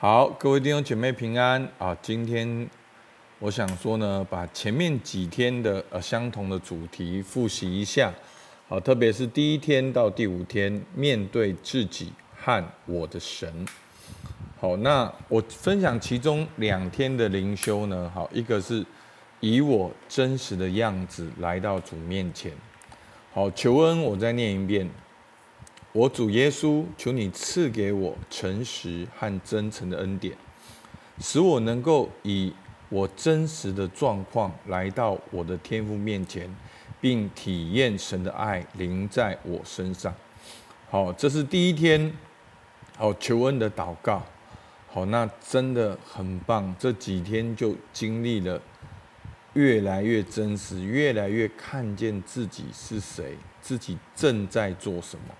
好，各位弟兄姐妹平安啊！今天我想说呢，把前面几天的呃相同的主题复习一下。好，特别是第一天到第五天，面对自己和我的神。好，那我分享其中两天的灵修呢。好，一个是以我真实的样子来到主面前。好，求恩，我再念一遍。我主耶稣，求你赐给我诚实和真诚的恩典，使我能够以我真实的状况来到我的天父面前，并体验神的爱临在我身上。好，这是第一天，好求恩的祷告。好，那真的很棒。这几天就经历了越来越真实，越来越看见自己是谁，自己正在做什么。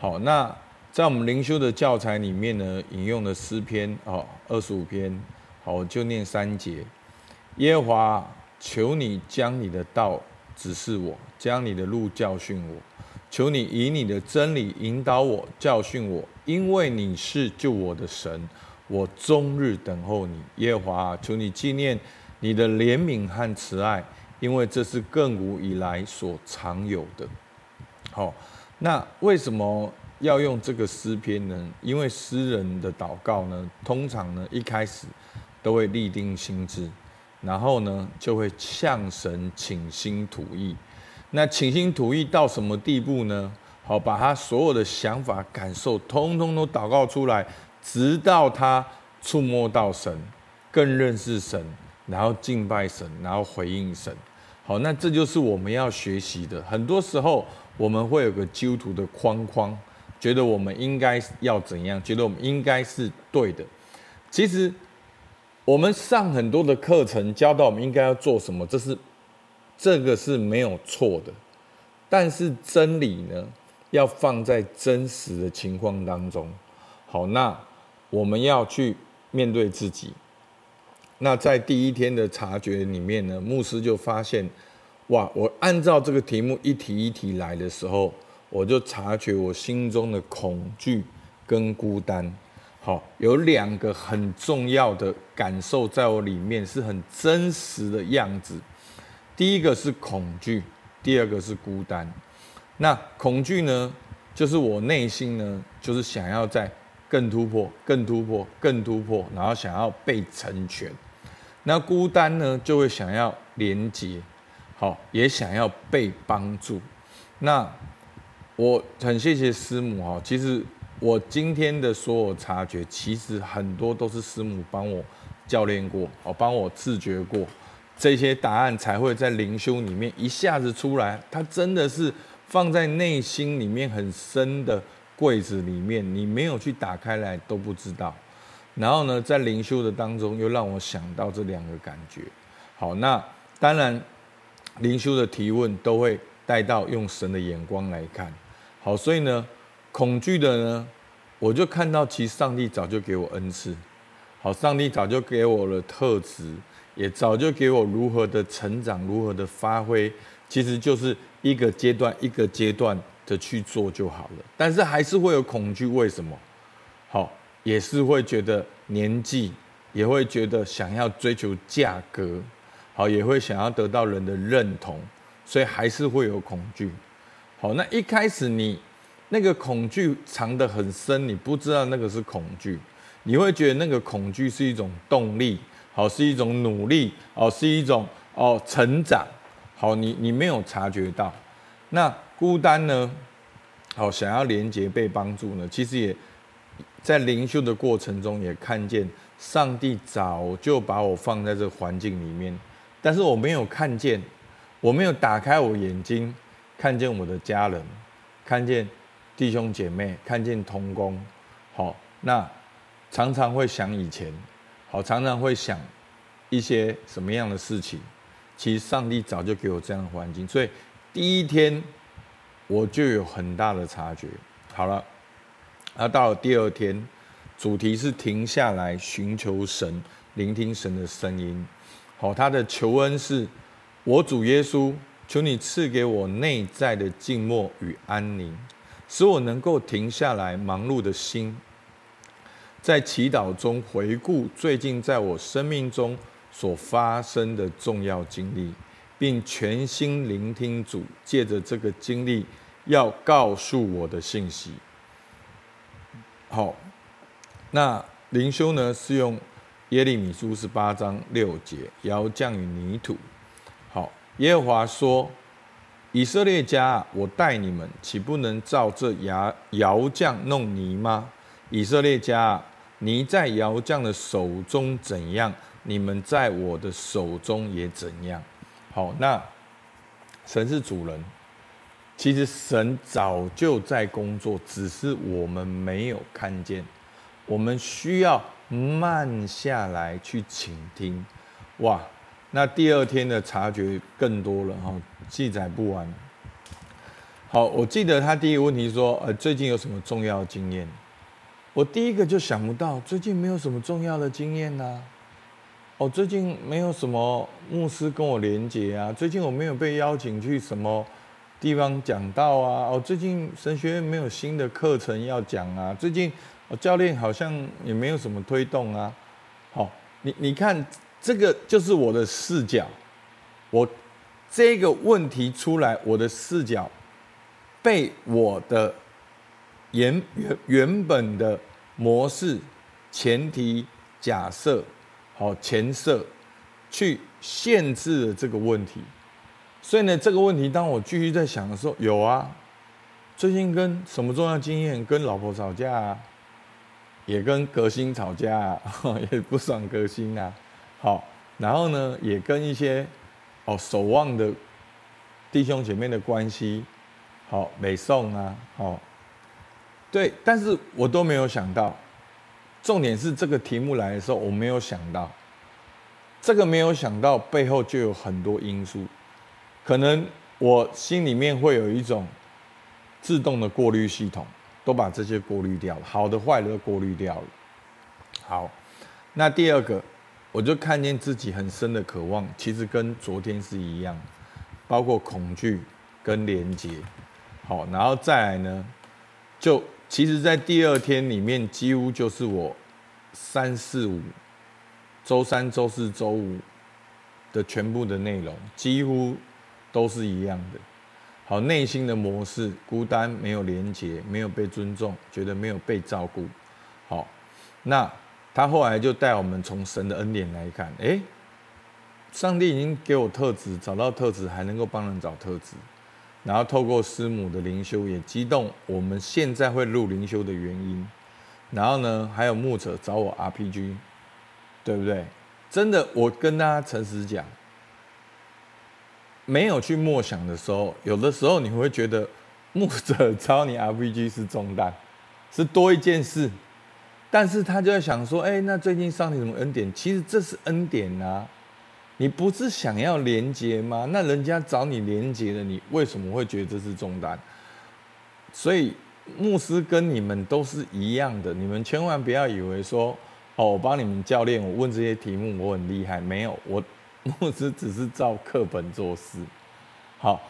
好，那在我们灵修的教材里面呢，引用的诗篇哦，二十五篇，好，我就念三节。耶和华，求你将你的道指示我，将你的路教训我。求你以你的真理引导我，教训我，因为你是救我的神，我终日等候你。耶和华，求你纪念你的怜悯和慈爱，因为这是亘古以来所常有的。好。那为什么要用这个诗篇呢？因为诗人的祷告呢，通常呢一开始都会立定心志，然后呢就会向神倾心吐意。那倾心吐意到什么地步呢？好，把他所有的想法、感受，通通都祷告出来，直到他触摸到神，更认识神，然后敬拜神，然后回应神。好，那这就是我们要学习的。很多时候。我们会有个基督徒的框框，觉得我们应该要怎样，觉得我们应该是对的。其实我们上很多的课程，教导我们应该要做什么，这是这个是没有错的。但是真理呢，要放在真实的情况当中。好，那我们要去面对自己。那在第一天的察觉里面呢，牧师就发现。哇！我按照这个题目一题一题来的时候，我就察觉我心中的恐惧跟孤单。好，有两个很重要的感受在我里面，是很真实的样子。第一个是恐惧，第二个是孤单。那恐惧呢，就是我内心呢，就是想要在更突破、更突破、更突破，然后想要被成全。那孤单呢，就会想要连接。好，也想要被帮助。那我很谢谢师母哈。其实我今天的所有察觉，其实很多都是师母帮我教练过，哦，帮我自觉过，这些答案才会在灵修里面一下子出来。它真的是放在内心里面很深的柜子里面，你没有去打开来都不知道。然后呢，在灵修的当中，又让我想到这两个感觉。好，那当然。灵修的提问都会带到用神的眼光来看，好，所以呢，恐惧的呢，我就看到其实上帝早就给我恩赐，好，上帝早就给我了特质，也早就给我如何的成长，如何的发挥，其实就是一个阶段一个阶段的去做就好了。但是还是会有恐惧，为什么？好，也是会觉得年纪，也会觉得想要追求价格。好，也会想要得到人的认同，所以还是会有恐惧。好，那一开始你那个恐惧藏得很深，你不知道那个是恐惧，你会觉得那个恐惧是一种动力，好，是一种努力，哦，是一种哦成长。好，你你没有察觉到。那孤单呢？好，想要连接被帮助呢？其实也在灵修的过程中也看见上帝早就把我放在这个环境里面。但是我没有看见，我没有打开我眼睛，看见我的家人，看见弟兄姐妹，看见同工，好，那常常会想以前，好，常常会想一些什么样的事情。其实上帝早就给我这样的环境，所以第一天我就有很大的察觉。好了，那到了第二天，主题是停下来寻求神，聆听神的声音。好，他的求恩是：我主耶稣，求你赐给我内在的静默与安宁，使我能够停下来忙碌的心，在祈祷中回顾最近在我生命中所发生的重要经历，并全心聆听主借着这个经历要告诉我的信息。好，那灵修呢是用耶利米书十八章六节，窑匠与泥土。好，耶和华说。以色列家，我带你们，岂不能照这窑窑匠弄泥吗？以色列家，泥在窑匠的手中怎样，你们在我的手中也怎样。好，那神是主人，其实神早就在工作，只是我们没有看见。我们需要慢下来去倾听。哇！那第二天的察觉更多了哈，记载不完。好，我记得他第一个问题说，呃，最近有什么重要经验？我第一个就想不到，最近没有什么重要的经验呐。哦，最近没有什么牧师跟我连结啊，最近我没有被邀请去什么地方讲道啊。哦，最近神学院没有新的课程要讲啊。最近教练好像也没有什么推动啊。好，你你看。这个就是我的视角，我这个问题出来，我的视角被我的原原原本的模式、前提、假设、好前设去限制了这个问题。所以呢，这个问题当我继续在想的时候，有啊，最近跟什么重要经验？跟老婆吵架啊，也跟革新吵架啊，也不爽革新啊。好，然后呢，也跟一些哦守望的弟兄姐妹的关系，好美颂啊，好，对，但是我都没有想到，重点是这个题目来的时候，我没有想到，这个没有想到背后就有很多因素，可能我心里面会有一种自动的过滤系统，都把这些过滤掉了，好的坏的都过滤掉了。好，那第二个。我就看见自己很深的渴望，其实跟昨天是一样，包括恐惧跟连接，好，然后再来呢，就其实，在第二天里面，几乎就是我三四五，周三、周四、周五的全部的内容，几乎都是一样的。好，内心的模式，孤单，没有连结，没有被尊重，觉得没有被照顾。好，那。他后来就带我们从神的恩典来看，诶，上帝已经给我特质，找到特质还能够帮人找特质，然后透过师母的灵修也激动我们现在会录灵修的原因，然后呢，还有牧者找我 RPG，对不对？真的，我跟大家诚实讲，没有去默想的时候，有的时候你会觉得牧者找你 RPG 是重担，是多一件事。但是他就在想说，哎，那最近上帝什么恩典？其实这是恩典呐，你不是想要连接吗？那人家找你连接了，你为什么会觉得这是重担？所以牧师跟你们都是一样的，你们千万不要以为说，哦，我帮你们教练，我问这些题目我很厉害，没有，我 牧师只是照课本做事。好，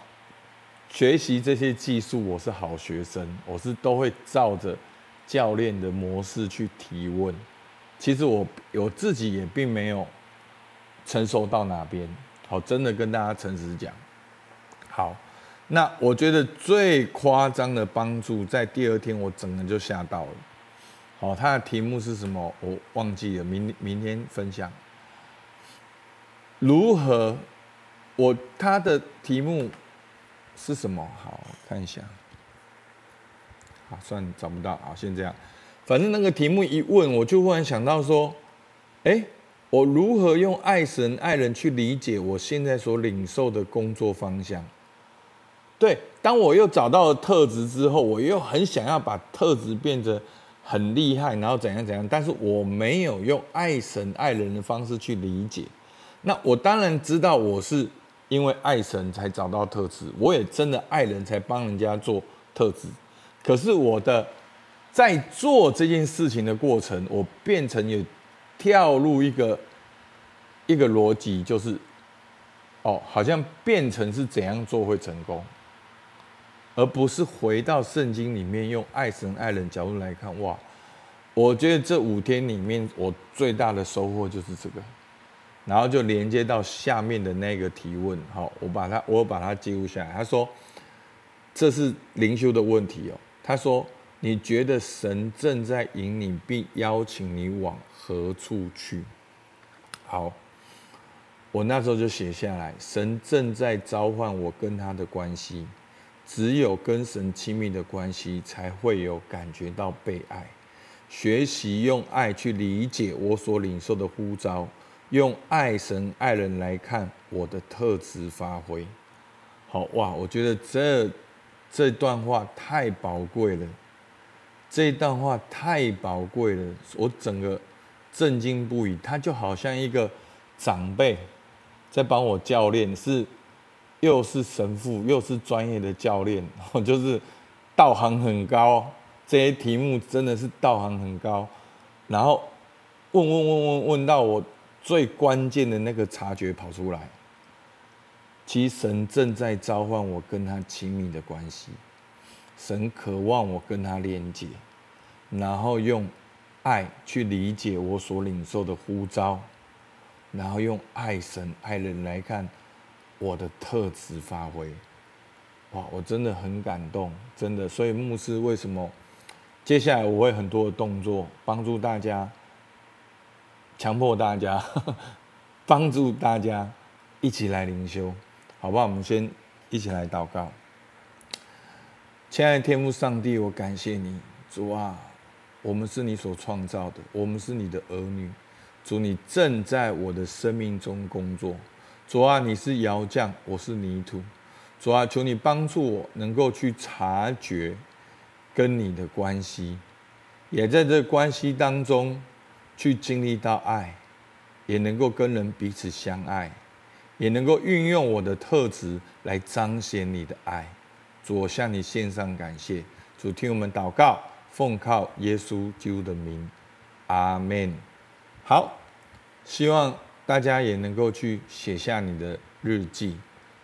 学习这些技术，我是好学生，我是都会照着。教练的模式去提问，其实我我自己也并没有成熟到哪边。好，真的跟大家诚实讲。好，那我觉得最夸张的帮助，在第二天我整个就吓到了。好，他的题目是什么？我忘记了，明明天分享。如何？我他的题目是什么？好，看一下。啊，算找不到啊，先这样。反正那个题目一问，我就忽然想到说，哎，我如何用爱神爱人去理解我现在所领受的工作方向？对，当我又找到了特质之后，我又很想要把特质变得很厉害，然后怎样怎样，但是我没有用爱神爱人的方式去理解。那我当然知道，我是因为爱神才找到特质，我也真的爱人才帮人家做特质。可是我的在做这件事情的过程，我变成有跳入一个一个逻辑，就是哦，好像变成是怎样做会成功，而不是回到圣经里面用爱神爱人角度来看。哇，我觉得这五天里面，我最大的收获就是这个，然后就连接到下面的那个提问。好，我把它，我把它记录下来。他说，这是灵修的问题哦。他说，你觉得神正在引你，并邀请你往何处去？好，我那时候就写下来，神正在召唤我跟他的关系。只有跟神亲密的关系，才会有感觉到被爱。学习用爱去理解我所领受的呼召，用爱神爱人来看我的特质发挥。好哇，我觉得这这段话太宝贵了，这段话太宝贵了，我整个震惊不已。他就好像一个长辈在帮我教练，是。又是神父，又是专业的教练，就是道行很高。这些题目真的是道行很高。然后问问问问问到我最关键的那个察觉跑出来。其实神正在召唤我跟他亲密的关系，神渴望我跟他连接，然后用爱去理解我所领受的呼召，然后用爱神爱人来看。我的特质发挥，哇！我真的很感动，真的。所以牧师为什么接下来我会很多的动作，帮助大家，强迫大家，帮助大家一起来灵修，好不好？我们先一起来祷告。亲爱的天父上帝，我感谢你，主啊，我们是你所创造的，我们是你的儿女，主，你正在我的生命中工作。主啊，你是窑匠，我是泥土。主啊，求你帮助我，能够去察觉跟你的关系，也在这关系当中去经历到爱，也能够跟人彼此相爱，也能够运用我的特质来彰显你的爱。主，我向你献上感谢。主，听我们祷告，奉靠耶稣基督的名，阿门。好，希望。大家也能够去写下你的日记。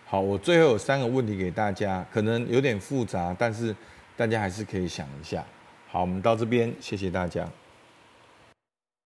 好，我最后有三个问题给大家，可能有点复杂，但是大家还是可以想一下。好，我们到这边，谢谢大家。